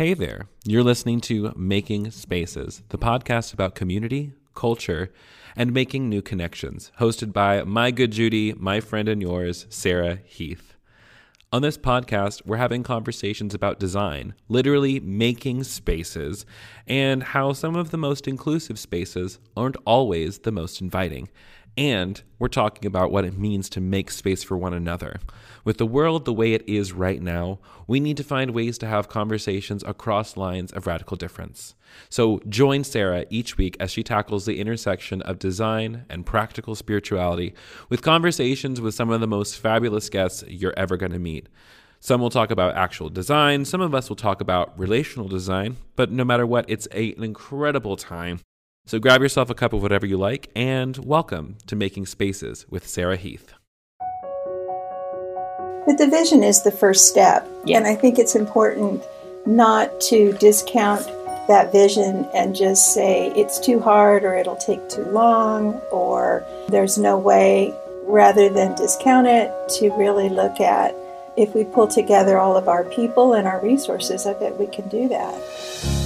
Hey there. You're listening to Making Spaces, the podcast about community, culture, and making new connections, hosted by my good Judy, my friend and yours, Sarah Heath. On this podcast, we're having conversations about design, literally making spaces, and how some of the most inclusive spaces aren't always the most inviting. And we're talking about what it means to make space for one another. With the world the way it is right now, we need to find ways to have conversations across lines of radical difference. So join Sarah each week as she tackles the intersection of design and practical spirituality with conversations with some of the most fabulous guests you're ever going to meet. Some will talk about actual design, some of us will talk about relational design, but no matter what, it's a, an incredible time. So grab yourself a cup of whatever you like and welcome to Making Spaces with Sarah Heath. But the vision is the first step. Yeah. And I think it's important not to discount that vision and just say it's too hard or it'll take too long or there's no way, rather than discount it, to really look at if we pull together all of our people and our resources, I bet we can do that.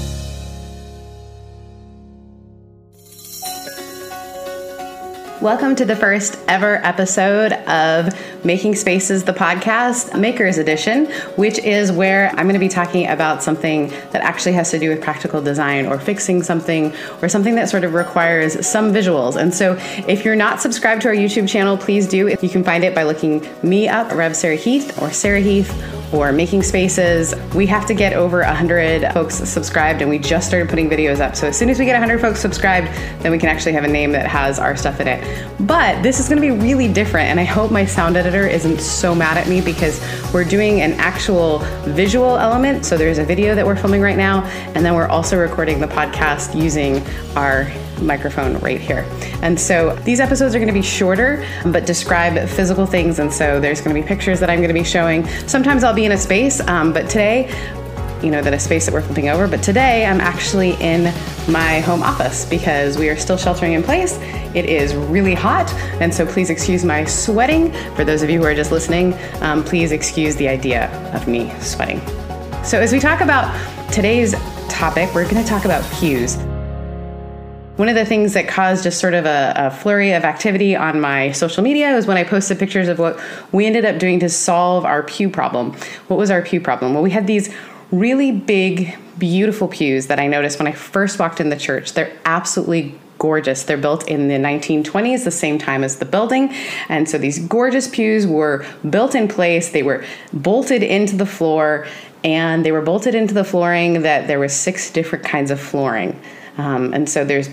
Welcome to the first ever episode of Making Spaces, the podcast, Makers Edition, which is where I'm going to be talking about something that actually has to do with practical design or fixing something or something that sort of requires some visuals. And so if you're not subscribed to our YouTube channel, please do. You can find it by looking me up, Rev Sarah Heath or Sarah Heath or making spaces. We have to get over 100 folks subscribed, and we just started putting videos up. So as soon as we get 100 folks subscribed, then we can actually have a name that has our stuff in it. But this is going to be really different, and I hope my sound editor isn't so mad at me because we're doing an actual visual element. So there's a video that we're filming right now, and then we're also recording the podcast using our microphone right here. And so these episodes are going to be shorter, but describe physical things. And so there's going to be pictures that I'm going to be showing. Sometimes I'll be in a space, um, but today, you know, that a space that we're flipping over. But today I'm actually in my home office because we are still sheltering in place. It is really hot, and so please excuse my sweating. For those of you who are just listening, um, please excuse the idea of me sweating. So, as we talk about today's topic, we're going to talk about pews. One of the things that caused just sort of a, a, flurry of activity on my social media was when I posted pictures of what we ended up doing to solve our pew problem. What was our pew problem? Well, we had these really big, beautiful pews that I noticed when I first walked in the church. They're absolutely gorgeous. They're built in the 1920s, the same time as the building. And so these gorgeous pews were built in place, they were bolted into the floor, and they were bolted into the flooring that there were six different kinds of flooring. Um, and so there's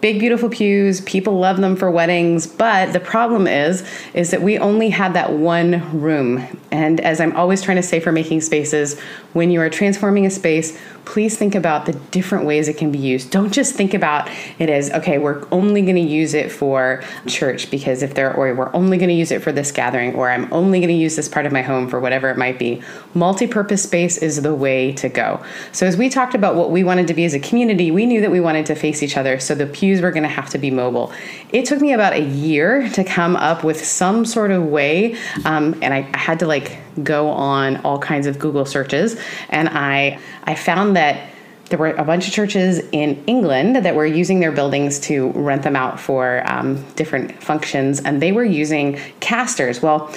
big beautiful pews people love them for weddings but the problem is is that we only had that one room and as i'm always trying to say for making spaces when you are transforming a space please think about the different ways it can be used. Don't just think about it as, okay, we're only going to use it for church because if there, or we're only going to use it for this gathering, or I'm only going to use this part of my home for whatever it might be. Multi purpose space is the way to go. So, as we talked about what we wanted to be as a community, we knew that we wanted to face each other. So, the pews were going to have to be mobile. It took me about a year to come up with some sort of way, um, and I, I had to like go on all kinds of Google searches, and I I found that there were a bunch of churches in England that were using their buildings to rent them out for um, different functions, and they were using casters. Well,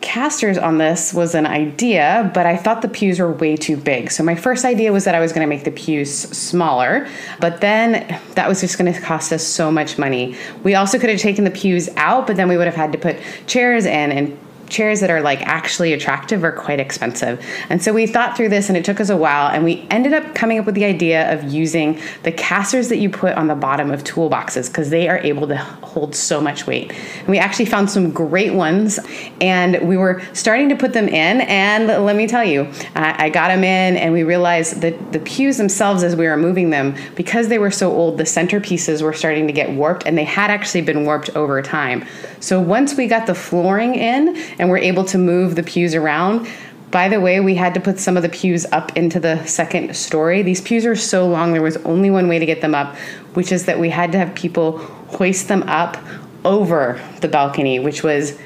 casters on this was an idea, but I thought the pews were way too big. So my first idea was that I was going to make the pews smaller, but then that was just going to cost us so much money. We also could have taken the pews out, but then we would have had to put chairs in and chairs that are like actually attractive are quite expensive. And so we thought through this and it took us a while and we ended up coming up with the idea of using the casters that you put on the bottom of toolboxes because they are able to hold so much weight. And we actually found some great ones and we were starting to put them in and let me tell you, I, I got them in and we realized that the pews themselves as we were moving them because they were so old, the centerpieces were starting to get warped and they had actually been warped over time. So once we got the flooring in and we're able to move the pews around. By the way, we had to put some of the pews up into the second story. These pews are so long, there was only one way to get them up, which is that we had to have people hoist them up over the balcony, which was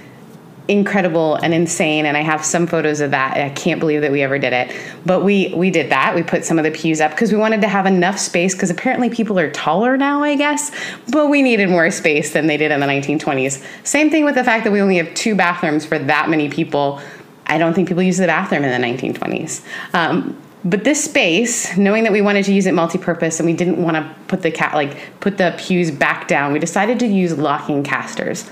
incredible and insane and i have some photos of that. I can't believe that we ever did it. But we we did that. We put some of the pews up because we wanted to have enough space because apparently people are taller now i guess. But we needed more space than they did in the 1920s same thing with the fact that we only have two bathrooms for that many people. I don't think people use the bathroom in the 1920s um, but this space knowing that we wanted to use it multi-purpose and we didn't want to put the cat like put the pews back down we decided to use locking casters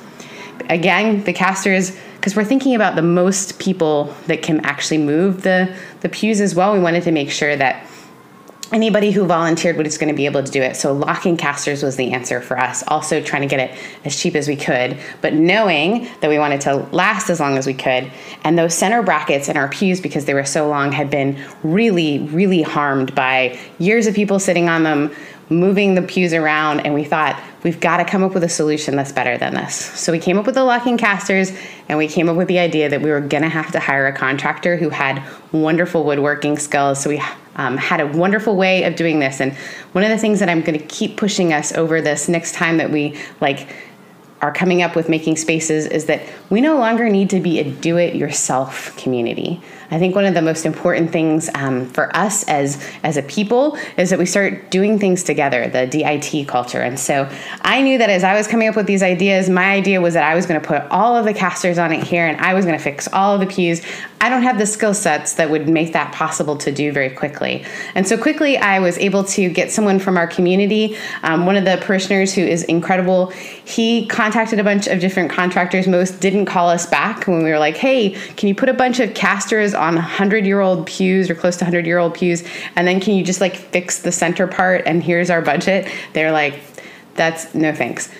again, the casters, because we're thinking about the most people that can actually move the, the pews as well, we wanted to make sure that anybody who volunteered was going to be able to do it. So locking casters was the answer for us. Also trying to get it as cheap as we could, but knowing that we wanted to last as long as we could. And those center brackets in our pews, because they were so long, had been really, really harmed by years of people sitting on them, moving the pews around, and we thought we've got to come up with a solution that's better than this. So we came up with the locking casters, and we came up with the idea that we were going to have to hire a contractor who had wonderful woodworking skills. So we um, had a wonderful way of doing this, and one of the things that I'm going to keep pushing us over this next time that we like are coming up with making spaces is that we no longer need to be a do it yourself community. I think one of the most important things um, for us as as a people is that we start doing things together, the DIT culture. And so I knew that as I was coming up with these ideas, my idea was that I was going to put all of the casters on it here, and I was going to fix all of the pews. I don't have the skill sets that would make that possible to do very quickly. And so quickly, I was able to get someone from our community, um, one of the parishioners who is incredible. He contacted a bunch of different contractors. Most didn't call us back when we were like, hey, can you put a bunch of casters on 100 year old pews or close to 100 year old pews? And then can you just like fix the center part and here's our budget? They're like, that's no thanks.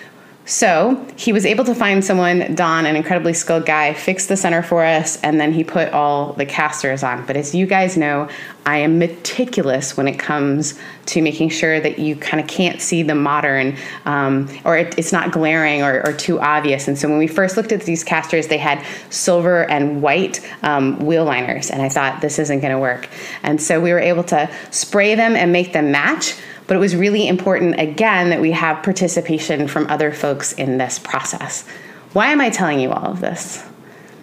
So he was able to find someone, Don, an incredibly skilled guy, fixed the center for us, and then he put all the casters on. But as you guys know, I am meticulous when it comes to making sure that you kind of can't see the modern um, or it, it's not glaring or, or, too obvious. And so when we first looked at these casters, they had silver and white um, wheel liners, and I thought this isn't going to work. And so we were able to spray them and make them match but it was really important, again, that we have participation from other folks in this process. Why am I telling you all of this?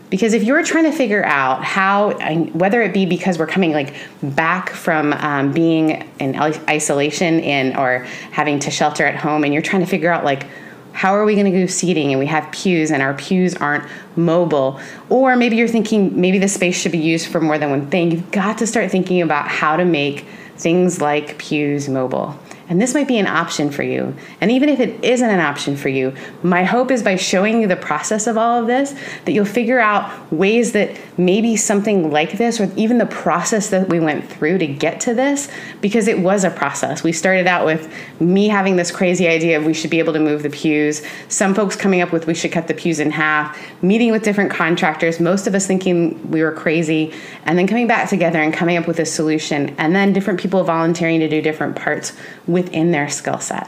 Because if you're trying to figure out how, whether it be because we're coming like back from um, being in isolation in or having to shelter at home, and you're trying to figure out like how are we going to do seating and we have pews and our pews aren't mobile or maybe you're thinking maybe the space should be used for more than one thing you've got to start thinking about how to make things like Pews Mobile. And this might be an option for you. And even if it isn't an option for you, my hope is by showing you the process of all of this, that you'll figure out ways that maybe something like this, or even the process that we went through to get to this, because it was a process. We started out with me having this crazy idea of we should be able to move the pews, some folks coming up with we should cut the pews in half, meeting with different contractors, most of us thinking we were crazy, and then coming back together and coming up with a solution, and then different people volunteering to do different parts within their skill set.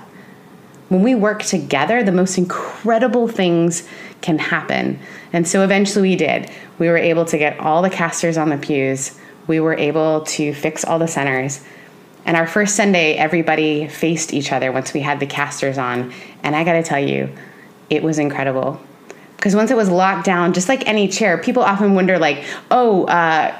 When we work together, the most incredible things can happen. And so eventually we did. We were able to get all the casters on the pews, we were able to fix all the centers. And our first Sunday, everybody faced each other once we had the casters on. And I gotta tell you, it was incredible. Because once it was locked down, just like any chair, people often wonder, like, oh, uh,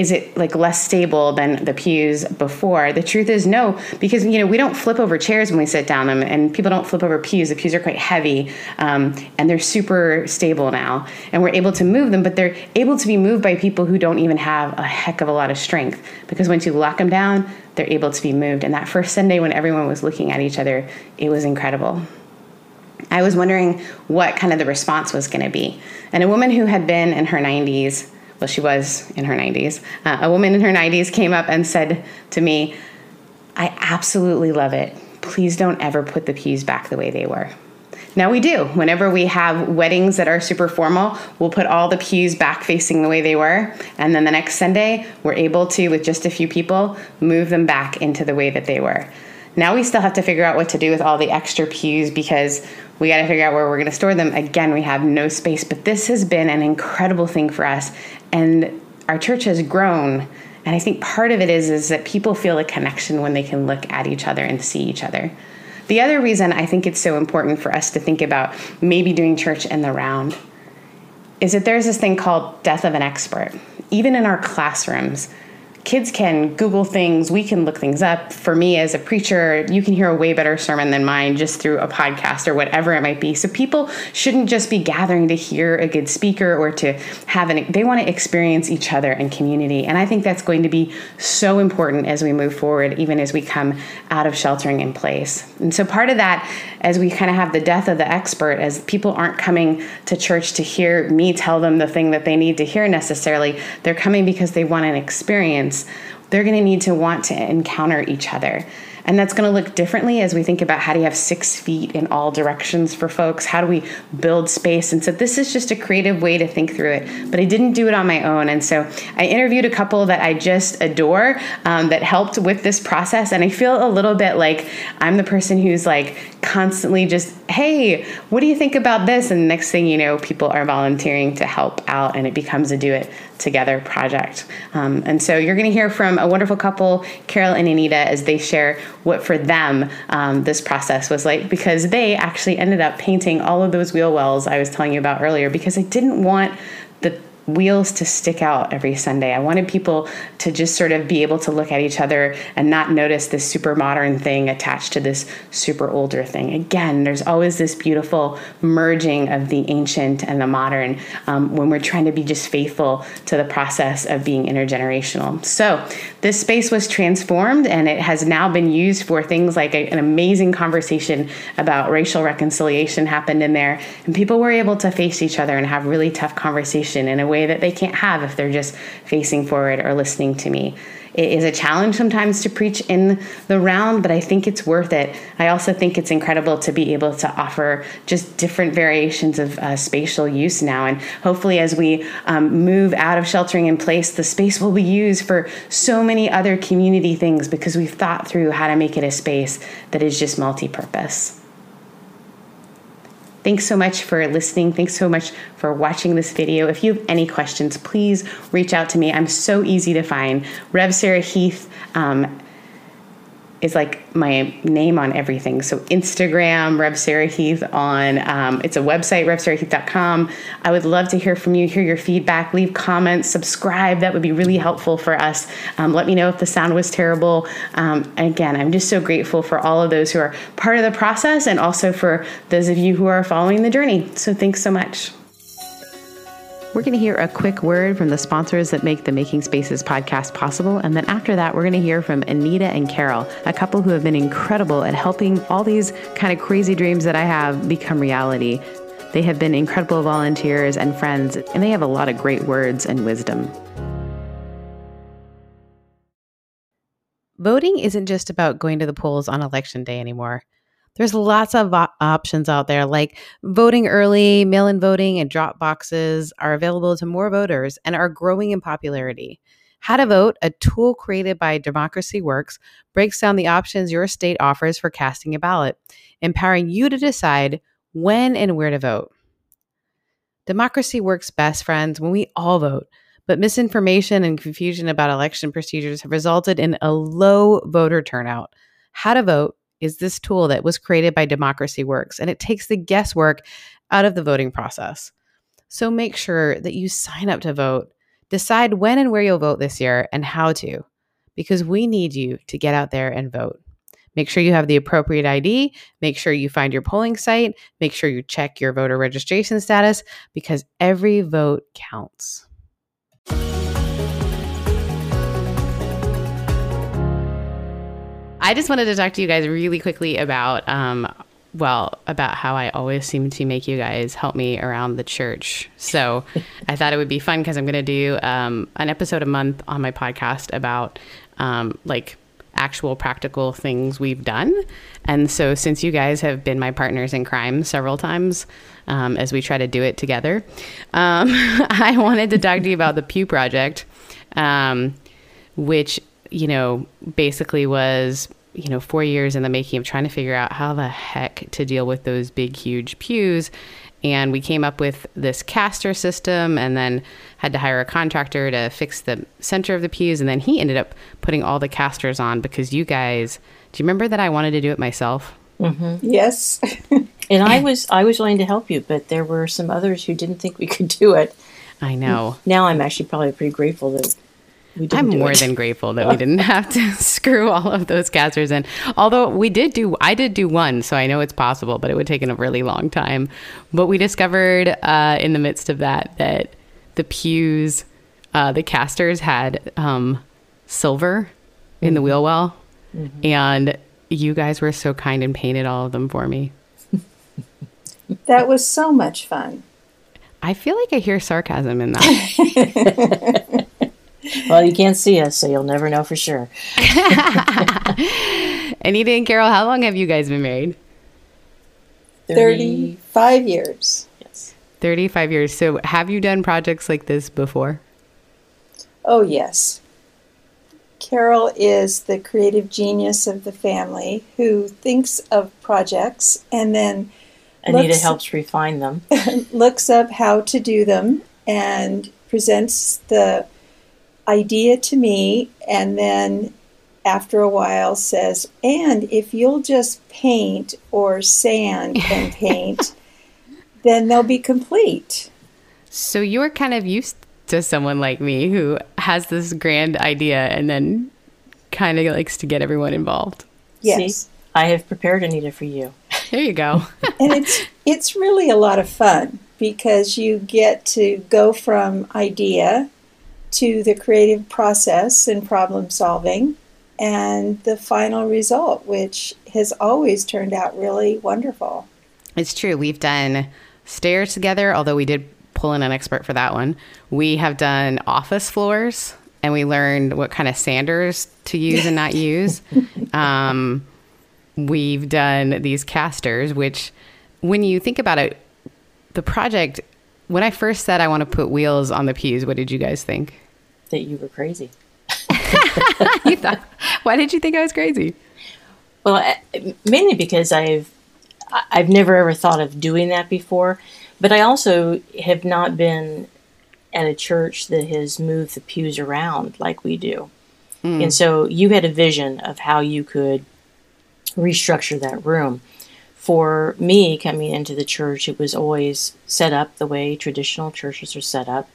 is it like less stable than the pews before? The truth is no, because you know we don't flip over chairs when we sit down them, and people don't flip over pews. The pews are quite heavy, um, and they're super stable now, and we're able to move them. But they're able to be moved by people who don't even have a heck of a lot of strength, because once you lock them down, they're able to be moved. And that first Sunday when everyone was looking at each other, it was incredible. I was wondering what kind of the response was going to be, and a woman who had been in her 90s well, she was in her 90s. Uh, a woman in her 90s came up and said to me, I absolutely love it. Please don't ever put the pews back the way they were. Now we do. Whenever we have weddings that are super formal, we'll put all the pews back facing the way they were. And then the next Sunday, we're able to, with just a few people, move them back into the way that they were. Now we still have to figure out what to do with all the extra pews because we got to figure out where we're going to store them. Again, we have no space, but this has been an incredible thing for us. And our church has grown. And I think part of it is, is that people feel a connection when they can look at each other and see each other. The other reason I think it's so important for us to think about maybe doing church in the round is that there's this thing called death of an expert. Even in our classrooms, kids can Google things, we can look things up. For me as a preacher, you can hear a way better sermon than mine just through a podcast or whatever it might be. So people shouldn't just be gathering to hear a good speaker or to have an, they want to experience each other and community. And I think that's going to be so important as we move forward, even as we come out of sheltering in place. And so part of that, as we kind of have the death of the expert, as people aren't coming to church to hear me tell them the thing that they need to hear necessarily, they're coming because they want an experience they're going to need to want to encounter each other. And that's going to look differently as we think about how do you have six feet in all directions for folks? How do we build space? And so this is just a creative way to think through it. But I didn't do it on my own. And so I interviewed a couple that I just adore um, that helped with this process. And I feel a little bit like I'm the person who's like constantly just, hey, what do you think about this? And next thing you know, people are volunteering to help out and it becomes a do it together project. Um, and so you're going to hear from a wonderful couple, Carol and Anita, as they share what for them um, this process was like because they actually ended up painting all of those wheel wells I was telling you about earlier because I didn't want the wheels to stick out every Sunday. I wanted people to just sort of be able to look at each other and not notice this super modern thing attached to this super older thing. Again, there's always this beautiful merging of the ancient and the modern um, when we're trying to be just faithful to the process of being intergenerational. So, this space was transformed and it has now been used for things like a, an amazing conversation about racial reconciliation happened in there, and people were able to face each other and have really tough conversation in a way that they can't have if they're just facing forward or listening to me. It is a challenge sometimes to preach in the round, but I think it's worth it. I also think it's incredible to be able to offer just different variations of uh, spatial use now. And hopefully, as we um, move out of sheltering in place, the space will be used for so many other community things because we've thought through how to make it a space that is just multi purpose. Thanks so much for listening. Thanks so much for watching this video. If you have any questions, please reach out to me. I'm so easy to find. Rev Sarah Heath um, is like my name on everything. So Instagram, Rev Sarah Heath on, um, it's a website, revsarahheath.com. I would love to hear from you, hear your feedback, leave comments, subscribe. That would be really helpful for us. Um, let me know if the sound was terrible. Um, again, I'm just so grateful for all of those who are part of the process and also for those of you who are following the journey. So thanks so much. We're going to hear a quick word from the sponsors that make the Making Spaces podcast possible. And then after that, we're going to hear from Anita and Carol, a couple who have been incredible at helping all these kind of crazy dreams that I have become reality. They have been incredible volunteers and friends, and they have a lot of great words and wisdom. Voting isn't just about going to the polls on election day anymore. There's lots of op- options out there, like voting early, mail in voting, and drop boxes are available to more voters and are growing in popularity. How to Vote, a tool created by Democracy Works, breaks down the options your state offers for casting a ballot, empowering you to decide when and where to vote. Democracy works best, friends, when we all vote. But misinformation and confusion about election procedures have resulted in a low voter turnout. How to Vote is this tool that was created by Democracy Works, and it takes the guesswork out of the voting process. So make sure that you sign up to vote, decide when and where you'll vote this year and how to, because we need you to get out there and vote. Make sure you have the appropriate ID. Make sure you find your polling site. Make sure you check your voter registration status because every vote counts. I just wanted to talk to you guys really quickly about, um, well, about how I always seem to make you guys help me around the church. So I thought it would be fun because I'm going to do um, an episode a month on my podcast about um, like actual practical things we've done. And so, since you guys have been my partners in crime several times um, as we try to do it together, um, I wanted to talk to you about the Pew Project, um, which, you know, basically was you know, four years in the making of trying to figure out how the heck to deal with those big, huge pews. And we came up with this caster system and then had to hire a contractor to fix the center of the pews. And then he ended up putting all the casters on because you guys, do you remember that I wanted to do it myself? Mm-hmm. Yes. And I was I was willing to help you, but there were some others who didn't think we could do it. I know. Now I'm actually probably pretty grateful that we didn't I'm more it. than grateful that we didn't have to screw all of those casters in. Although we did do, I did do one, so I know it's possible, but it would take a really long time. But we discovered uh, in the midst of that that the pews, uh, the casters had um, silver in the wheel well, and you guys were so kind and painted all of them for me. That was so much fun. I feel like I hear sarcasm in that. Well, you can't see us, so you'll never know for sure. Anita and Carol, how long have you guys been married? 35 years. Yes. 35 years. So, have you done projects like this before? Oh, yes. Carol is the creative genius of the family who thinks of projects and then Anita Looks- helps refine them. looks up how to do them and presents the idea to me and then after a while says and if you'll just paint or sand and paint then they'll be complete So, you're kind of used to someone like me who has this grand idea and then kind of likes to get everyone involved. yes See, I have prepared Anita for you. There you go. and it's it's really a lot of fun because you get to go from idea to the creative process and problem solving and the final result which has always turned out really wonderful it's true. We've done stairs together, although we did pull in an expert for that one. We have done office floors and we learned what kind of sanders to use and not use. Um, we've done these casters, which, when you think about it, the project, when I first said I want to put wheels on the pews, what did you guys think? That you were crazy. You thought, why did you think I was crazy? Well, mainly because I've I've never ever thought of doing that before, but I also have not been at a church that has moved the pews around like we do. Hmm. And so you had a vision of how you could restructure that room. For me, coming into the church, it was always set up the way traditional churches are set up.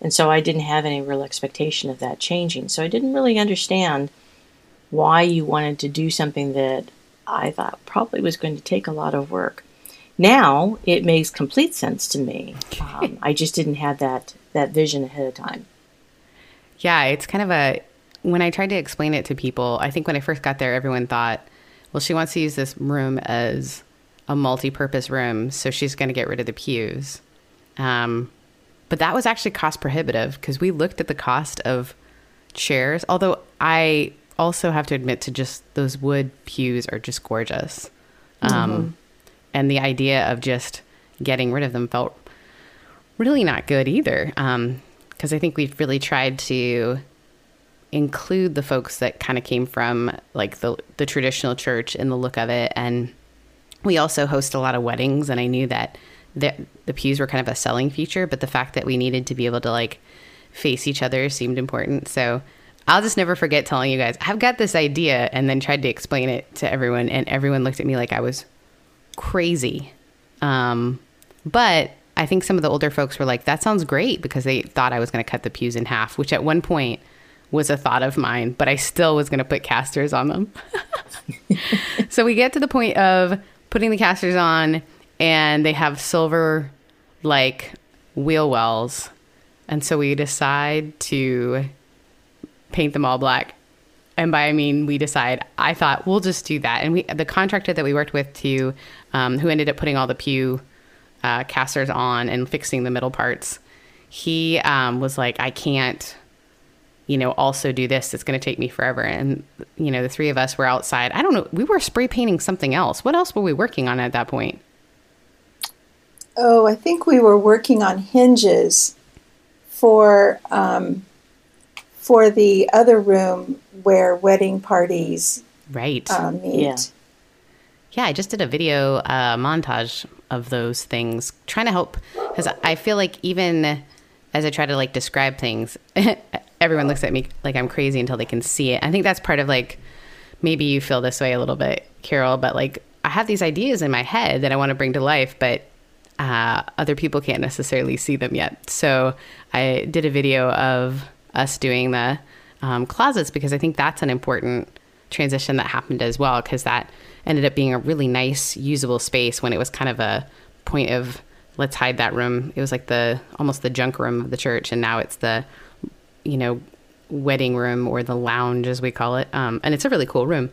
And so I didn't have any real expectation of that changing. So I didn't really understand why you wanted to do something that I thought probably was going to take a lot of work. Now it makes complete sense to me. Um, I just didn't have that that vision ahead of time. Yeah, it's kind of a. When I tried to explain it to people, I think when I first got there, everyone thought, well, she wants to use this room as a multi purpose room, so she's going to get rid of the pews. Um, but that was actually cost prohibitive because we looked at the cost of chairs, although I also have to admit to just those wood pews are just gorgeous. Um, and the idea of just getting rid of them felt really not good either. Because I think we've really tried to include the folks that kind of came from like the the traditional church in the look of it, and we also host a lot of weddings, and I knew that the the pews were kind of a selling feature, but the fact that we needed to be able to like face each other seemed important. So I'll just never forget telling you guys I've got this idea, and then tried to explain it to everyone, and everyone looked at me like I was crazy. Um, but I think some of the older folks were like, that sounds great because they thought I was going to cut the pews in half, which at one point was a thought of mine, but I still was going to put casters on them. so we get to the point of putting the casters on, and they have silver like wheel wells. And so we decide to paint them all black. And by I mean we decide. I thought we'll just do that. And we the contractor that we worked with to, um, who ended up putting all the pew uh, casters on and fixing the middle parts, he um, was like, I can't, you know, also do this. It's going to take me forever. And you know, the three of us were outside. I don't know. We were spray painting something else. What else were we working on at that point? oh i think we were working on hinges for um, for the other room where wedding parties Right. um, meet Yeah. Yeah, I just did a video uh, montage of those things, trying to help because I feel like even as I try to like describe things, everyone looks at me like I'm crazy until they can see it. I think that's part of like maybe you feel this way a little bit, Carol, but like I have these ideas in my head that I want to bring to life, but uh, other people can't necessarily see them yet. So I did a video of us doing the um, closets because I think that's an important transition that happened as well because that ended up being a really nice usable space when it was kind of a point of let's hide that room it was like the almost the junk room of the church and now it's the you know wedding room or the lounge as we call it. Um, and it's a really cool room.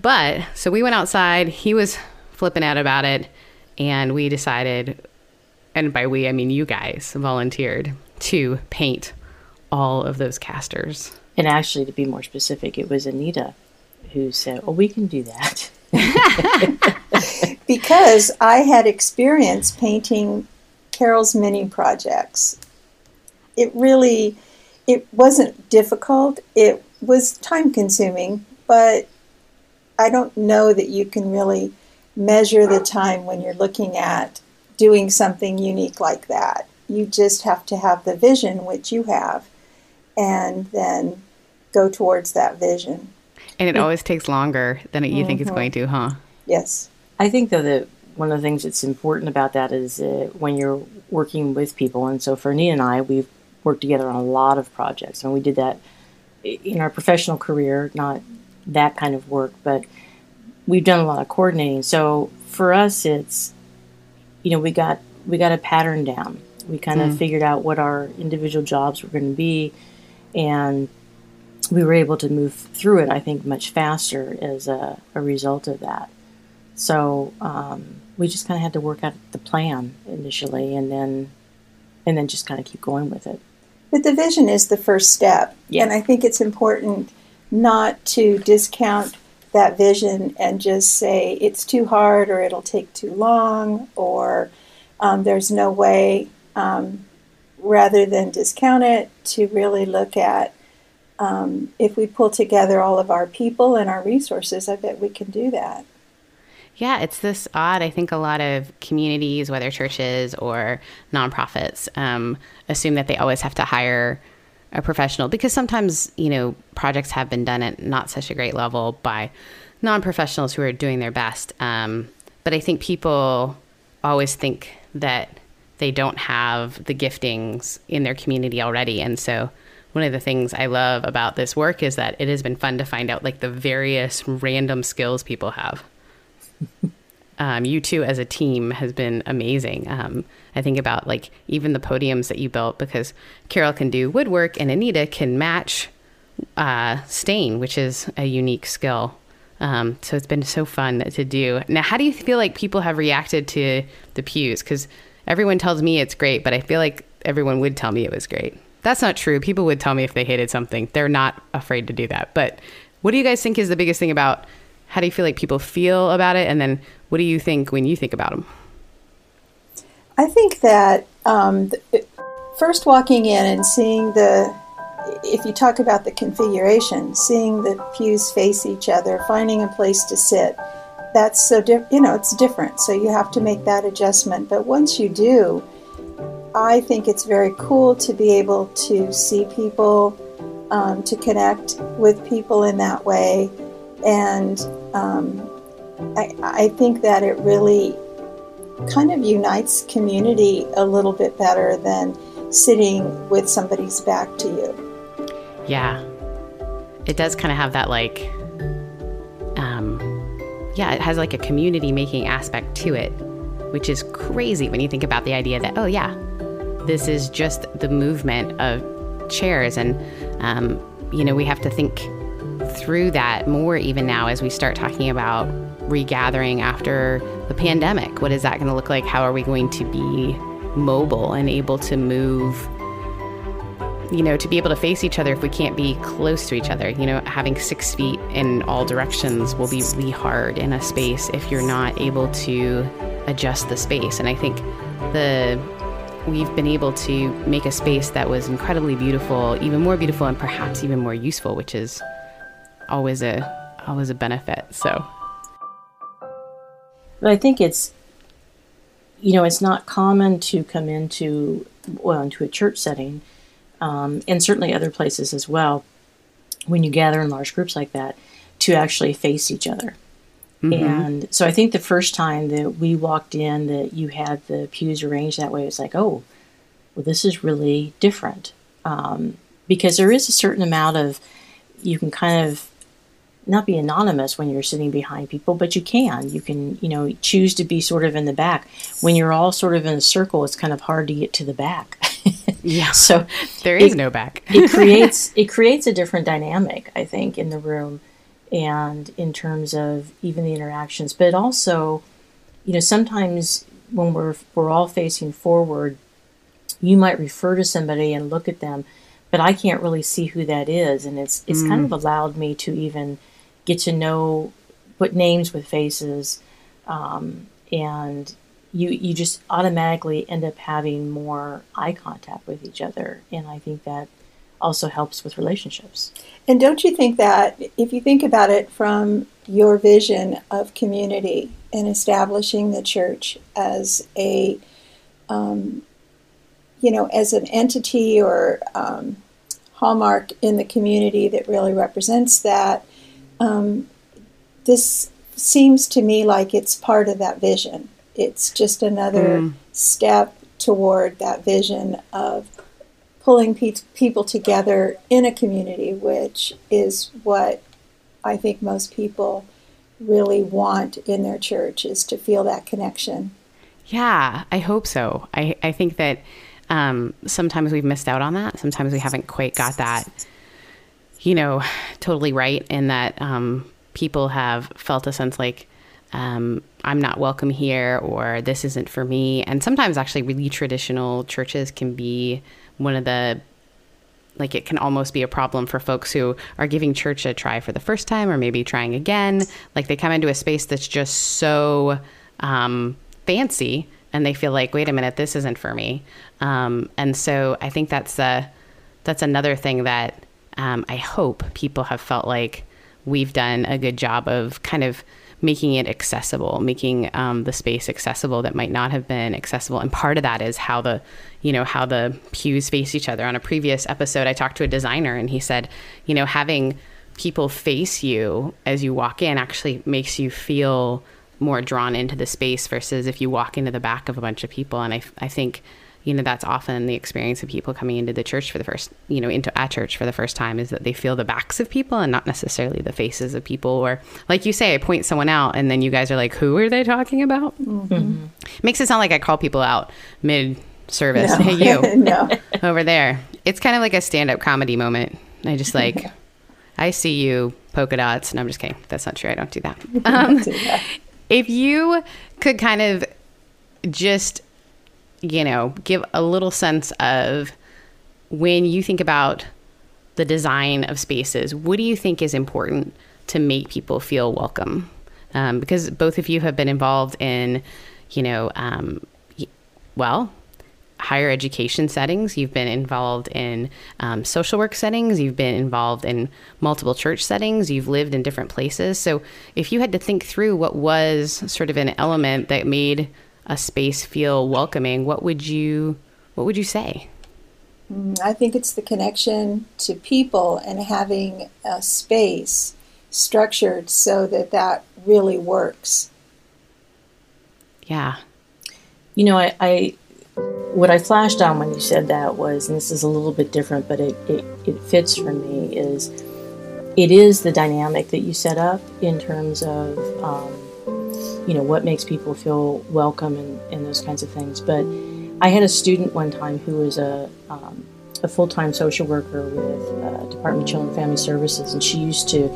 But so we went outside he was flipping out about it and we decided and by we i mean you guys volunteered to paint all of those casters. And actually to be more specific it was anita who said oh we can do that. Because I had experience painting Carol's mini projects. It really it wasn't difficult. It was time consuming, but I don't know that you can really measure the time when you're looking at doing something unique like that. You just have to have the vision, which you have, and then go towards that vision. And it always takes longer than you mm-hmm. think it's going to, huh? Yes. I think, though, that one of the things that's important about that is uh, when you're working with people. And so for Nina and I, we've worked together on a lot of projects. And we did that in our professional career, not that kind of work, but we've done a lot of coordinating. So for us, it's, you know, we got, we got a pattern down. We kind of mm. figured out what our individual jobs were going to be. And we were able to move through it, I think, much faster as a, a result of that. So um, we just kind of had to work out the plan initially, and then and then just kind of keep going with it. But the vision is the first step, yeah. and I think it's important not to discount that vision and just say it's too hard or it'll take too long or um, there's no way. Um, rather than discount it, to really look at um, if we pull together all of our people and our resources, I bet we can do that. Yeah, it's this odd. I think a lot of communities, whether churches or nonprofits, um, assume that they always have to hire a professional because sometimes, you know, projects have been done at not such a great level by non professionals who are doing their best. Um, but I think people always think that they don't have the giftings in their community already. And so one of the things I love about this work is that it has been fun to find out like the various random skills people have. Um, you two as a team has been amazing. Um, I think about like even the podiums that you built because Carol can do woodwork and Anita can match uh, stain, which is a unique skill. Um, so it's been so fun to do. Now, how do you feel like people have reacted to the pews? Because everyone tells me it's great, but I feel like everyone would tell me it was great. That's not true. People would tell me if they hated something. They're not afraid to do that. But what do you guys think is the biggest thing about how do you feel like people feel about it? And then what do you think when you think about them? I think that um, first walking in and seeing the, if you talk about the configuration, seeing the pews face each other, finding a place to sit, that's so different. You know, it's different. So you have to make that adjustment. But once you do, I think it's very cool to be able to see people, um, to connect with people in that way. And um, I, I think that it really kind of unites community a little bit better than sitting with somebody's back to you. Yeah. It does kind of have that like, um, yeah, it has like a community making aspect to it, which is crazy when you think about the idea that, oh, yeah, this is just the movement of chairs. And, um, you know, we have to think through that more even now as we start talking about regathering after the pandemic. What is that going to look like? How are we going to be mobile and able to move? You know, to be able to face each other if we can't be close to each other. You know, having six feet in all directions will be really hard in a space if you're not able to adjust the space. And I think the we've been able to make a space that was incredibly beautiful, even more beautiful, and perhaps even more useful, which is always a always a benefit. So, but I think it's you know it's not common to come into well into a church setting, um, and certainly other places as well, when you gather in large groups like that, to actually face each other. Mm-hmm. And so I think the first time that we walked in, that you had the pews arranged that way, it was like, oh, well, this is really different. Um, because there is a certain amount of, you can kind of not be anonymous when you're sitting behind people, but you can. You can, you know, choose to be sort of in the back. When you're all sort of in a circle, it's kind of hard to get to the back. yeah. So there is it, no back. it creates it creates a different dynamic, I think, in the room and in terms of even the interactions. But also, you know, sometimes when we're we're all facing forward, you might refer to somebody and look at them, but I can't really see who that is. And it's it's mm. kind of allowed me to even get to know, put names with faces, um, and you you just automatically end up having more eye contact with each other, and I think that also helps with relationships. And don't you think that if you think about it from your vision of community and establishing the church as a um, you know as an entity or um, hallmark in the community that really represents that um, this seems to me like it's part of that vision. It's just another mm. step toward that vision of pulling pe- people together in a community, which is what I think most people really want in their church is to feel that connection. Yeah, I hope so. I, I think that um, sometimes we've missed out on that. Sometimes we haven't quite got that you know, totally right in that um, people have felt a sense like um, I'm not welcome here or this isn't for me. And sometimes actually really traditional churches can be one of the like it can almost be a problem for folks who are giving church a try for the first time or maybe trying again. Like they come into a space that's just so um, fancy and they feel like, wait a minute, this isn't for me. Um, and so I think that's a, that's another thing that um, I hope people have felt like we've done a good job of kind of making it accessible, making um, the space accessible that might not have been accessible. And part of that is how the, you know, how the pews face each other. On a previous episode, I talked to a designer and he said, you know, having people face you as you walk in actually makes you feel more drawn into the space versus if you walk into the back of a bunch of people. And I, I think you know that's often the experience of people coming into the church for the first you know into a church for the first time is that they feel the backs of people and not necessarily the faces of people. Or like you say i point someone out and then you guys are like who are they talking about? Mm-hmm. makes it sound like i call people out mid service no. hey you. No. over there. It's kind of like a stand-up comedy moment. I just like i see you polka dots. And i'm just kidding. That's not true. I don't do that, um, do that. if you could kind of just you know, give a little sense of when you think about the design of spaces, what do you think is important to make people feel welcome? Um, because both of you have been involved in, you know, um, well, higher education settings. You've been involved in um, social work settings. You've been involved in multiple church settings. You've lived in different places. So, if you had to think through what was sort of an element that made a space feel welcoming, what would you what would you say? Mm, I think it's the connection to people and having a space structured so that that really works. Yeah. You know, I, I what I flashed on when you said that was, and this is a little bit different, but it, it, it fits for me, is it is the dynamic that you set up in terms of um, you know what makes people feel welcome and, and those kinds of things. But i had a student one time who was a, um, a full-time social worker with uh, department of children and family services and she used to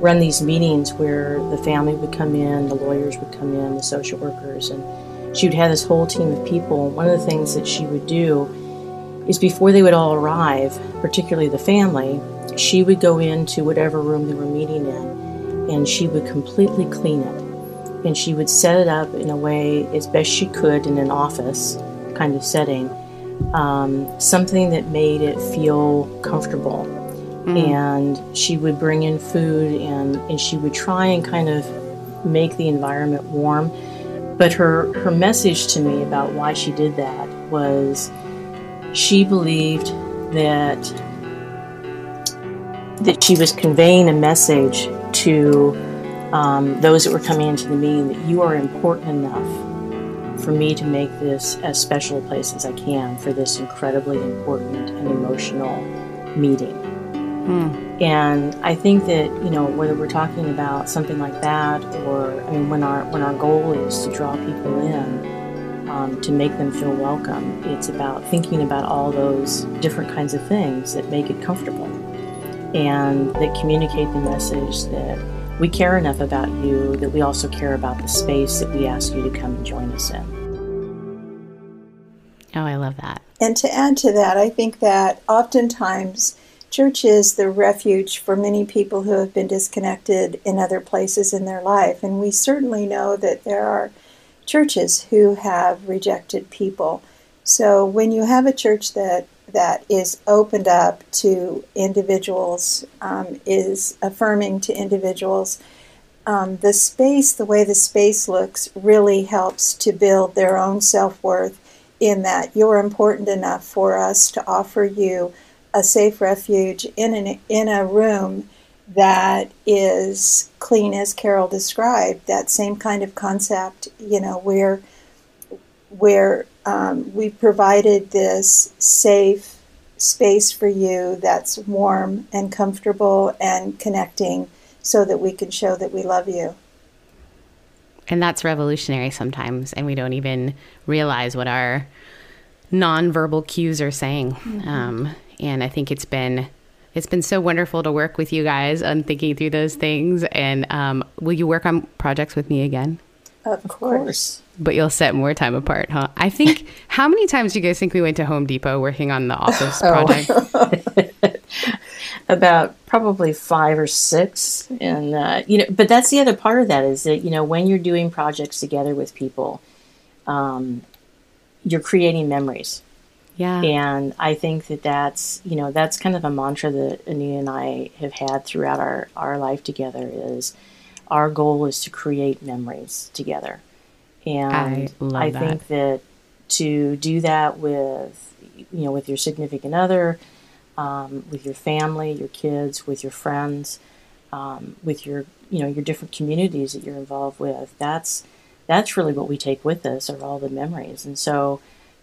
run these meetings where the family would come in the lawyers would come in the social workers and she would have this whole team of people. One of the things that she would do is before they would all arrive particularly the family she would go into whatever room they were meeting in and she would completely clean it and she would set it up in a way as best she could in an office kind of setting, um, something that made it feel comfortable. Mm. And she would bring in food and, and she would try and kind of make the environment warm. But her, her message to me about why she did that was she believed that that she was conveying a message to um, those that were coming into the meeting that you are important enough for me to make this as special a place as I can for this incredibly important and emotional meeting. Mm. And I think that you know whether we're talking about something like that, or I mean, when our when our goal is to draw people in, um, to make them feel welcome, it's about thinking about all those different kinds of things that make it comfortable, and that communicate the message that we care enough about you that we also care about the space that we ask you to come and join us in. Oh, I love that. And to add to that, I think that oftentimes church is the refuge for many people who have been disconnected in other places in their life. And we certainly know that there are churches who have rejected people. So when you have a church that that is opened up to individuals, um, is affirming to individuals, um, the space, the way the space looks, really helps to build their own self worth in that you're important enough for us to offer you a safe refuge in an, in a room that is clean as Carol described. That same kind of concept, you know, where where um, we provided this safe space for you that's warm and comfortable and connecting, so that we can show that we love you. And that's revolutionary sometimes, and we don't even realize what our nonverbal cues are saying. Mm-hmm. Um, and I think it's been it's been so wonderful to work with you guys on thinking through those things. And um, will you work on projects with me again? Of course. But you'll set more time apart, huh? I think. how many times do you guys think we went to Home Depot working on the office oh. project? About probably five or six, and uh, you know. But that's the other part of that is that you know when you're doing projects together with people, um, you're creating memories yeah. And I think that that's, you know, that's kind of a mantra that Anita and I have had throughout our, our life together is our goal is to create memories together. And I, I that. think that to do that with, you know, with your significant other, um, with your family, your kids, with your friends, um, with your, you know, your different communities that you're involved with, that's, that's really what we take with us are all the memories. And so,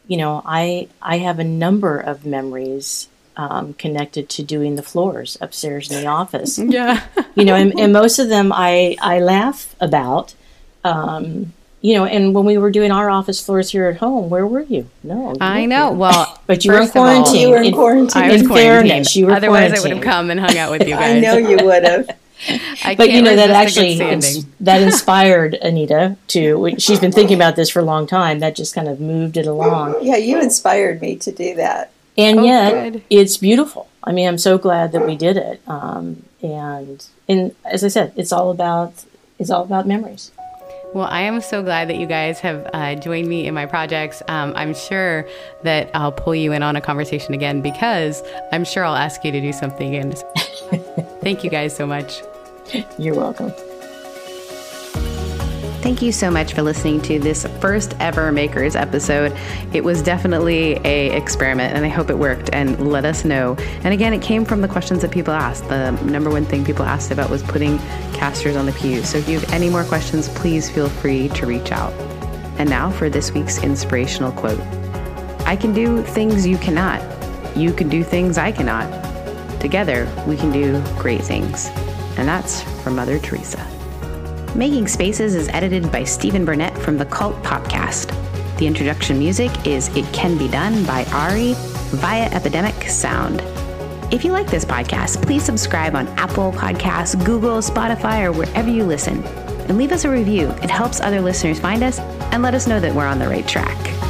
you know, I I have a number of memories um, connected to doing the floors upstairs in the office. Yeah, you know, and, and, most of them I I laugh about. Um, you know, and when we were doing our office floors here at home, where were you? No, you I know. Here. Well, but you were in quarantine. All, you were in quarantine. In, in fairness, you were Otherwise, I would have come and hung out with you guys. I know you would have. but you know that actually that inspired Anita to. She's been thinking about this for a long time. That just kind of moved it along. Yeah, you inspired me to do that. And oh, yet, good. it's beautiful. I mean, I'm so glad that we did it. Um, and and as I said, it's all about it's all about memories. Well, I am so glad that you guys have uh, joined me in my projects. Um, I'm sure that I'll pull you in on a conversation again because I'm sure I'll ask you to do something. And thank you guys so much. You're welcome. Thank you so much for listening to this first ever Makers episode. It was definitely a experiment and I hope it worked and let us know. And again, it came from the questions that people asked. The number one thing people asked about was putting casters on the pews. So if you have any more questions, please feel free to reach out. And now for this week's inspirational quote. I can do things you cannot. You can do things I cannot. Together, we can do great things. And that's from Mother Teresa. Making Spaces is edited by Stephen Burnett from the Cult Podcast. The introduction music is It Can Be Done by Ari via Epidemic Sound. If you like this podcast, please subscribe on Apple Podcasts, Google, Spotify, or wherever you listen. And leave us a review. It helps other listeners find us and let us know that we're on the right track.